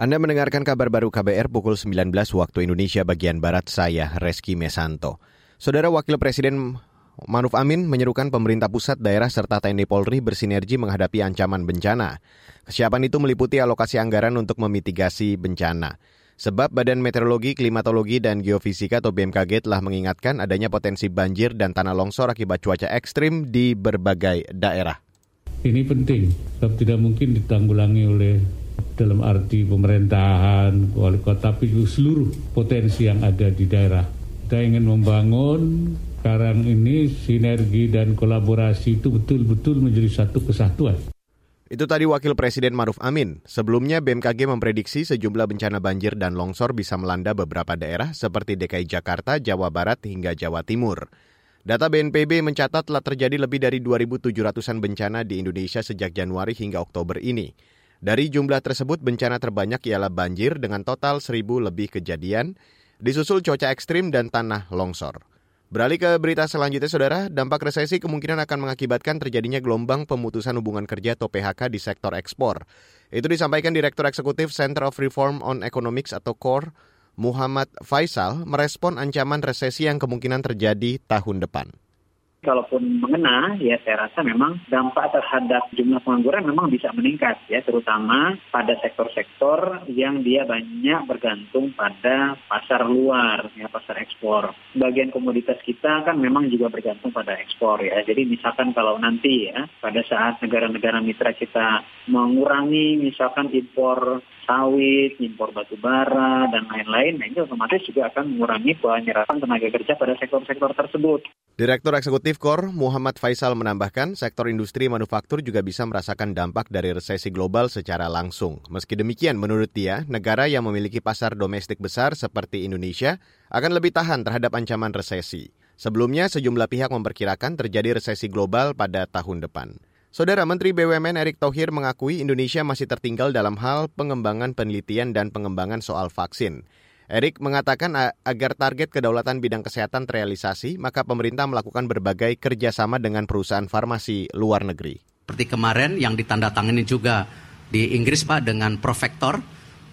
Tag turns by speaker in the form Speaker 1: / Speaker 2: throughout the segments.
Speaker 1: Anda mendengarkan kabar baru KBR pukul 19 waktu Indonesia bagian Barat, saya Reski Mesanto. Saudara Wakil Presiden Maruf Amin menyerukan pemerintah pusat, daerah, serta TNI Polri bersinergi menghadapi ancaman bencana. Kesiapan itu meliputi alokasi anggaran untuk memitigasi bencana. Sebab Badan Meteorologi, Klimatologi, dan Geofisika atau BMKG telah mengingatkan adanya potensi banjir dan tanah longsor akibat cuaca ekstrim di berbagai daerah.
Speaker 2: Ini penting, sebab tidak mungkin ditanggulangi oleh dalam arti pemerintahan, wali kota, tapi seluruh potensi yang ada di daerah. Kita ingin membangun sekarang ini sinergi dan kolaborasi itu betul-betul menjadi satu kesatuan.
Speaker 1: Itu tadi Wakil Presiden Maruf Amin. Sebelumnya BMKG memprediksi sejumlah bencana banjir dan longsor bisa melanda beberapa daerah seperti DKI Jakarta, Jawa Barat, hingga Jawa Timur. Data BNPB mencatat telah terjadi lebih dari 2.700-an bencana di Indonesia sejak Januari hingga Oktober ini. Dari jumlah tersebut, bencana terbanyak ialah banjir dengan total seribu lebih kejadian, disusul cuaca ekstrim dan tanah longsor. Beralih ke berita selanjutnya, Saudara, dampak resesi kemungkinan akan mengakibatkan terjadinya gelombang pemutusan hubungan kerja atau PHK di sektor ekspor. Itu disampaikan Direktur Eksekutif Center of Reform on Economics atau CORE, Muhammad Faisal, merespon ancaman resesi yang kemungkinan terjadi tahun depan
Speaker 3: kalaupun mengena, ya saya rasa memang dampak terhadap jumlah pengangguran memang bisa meningkat ya, terutama pada sektor-sektor yang dia banyak bergantung pada pasar luar, ya pasar ekspor. Bagian komoditas kita kan memang juga bergantung pada ekspor ya. Jadi misalkan kalau nanti ya pada saat negara-negara mitra kita mengurangi misalkan impor sawit, impor batu bara, dan lain-lain, nah ini otomatis juga akan mengurangi penyerapan tenaga kerja pada sektor-sektor tersebut.
Speaker 1: Direktur Eksekutif KOR Muhammad Faisal menambahkan sektor industri manufaktur juga bisa merasakan dampak dari resesi global secara langsung. Meski demikian, menurut dia, negara yang memiliki pasar domestik besar seperti Indonesia akan lebih tahan terhadap ancaman resesi. Sebelumnya, sejumlah pihak memperkirakan terjadi resesi global pada tahun depan. Saudara Menteri BUMN Erick Thohir mengakui Indonesia masih tertinggal dalam hal pengembangan penelitian dan pengembangan soal vaksin. Erik mengatakan agar target kedaulatan bidang kesehatan terrealisasi, maka pemerintah melakukan berbagai kerjasama dengan perusahaan farmasi luar negeri.
Speaker 4: Seperti kemarin yang ditandatangani juga di Inggris Pak dengan Profektor,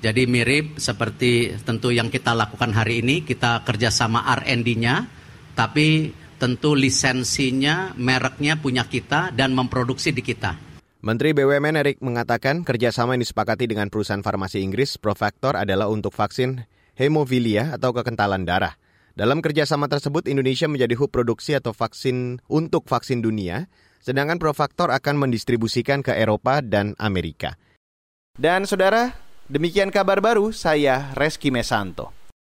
Speaker 4: jadi mirip seperti tentu yang kita lakukan hari ini, kita kerjasama R&D-nya, tapi tentu lisensinya, mereknya punya kita dan memproduksi di kita.
Speaker 1: Menteri BUMN Erik mengatakan kerjasama yang disepakati dengan perusahaan farmasi Inggris Profektor adalah untuk vaksin hemofilia atau kekentalan darah. Dalam kerjasama tersebut, Indonesia menjadi hub produksi atau vaksin untuk vaksin dunia, sedangkan Profaktor akan mendistribusikan ke Eropa dan Amerika. Dan saudara, demikian kabar baru saya Reski Mesanto.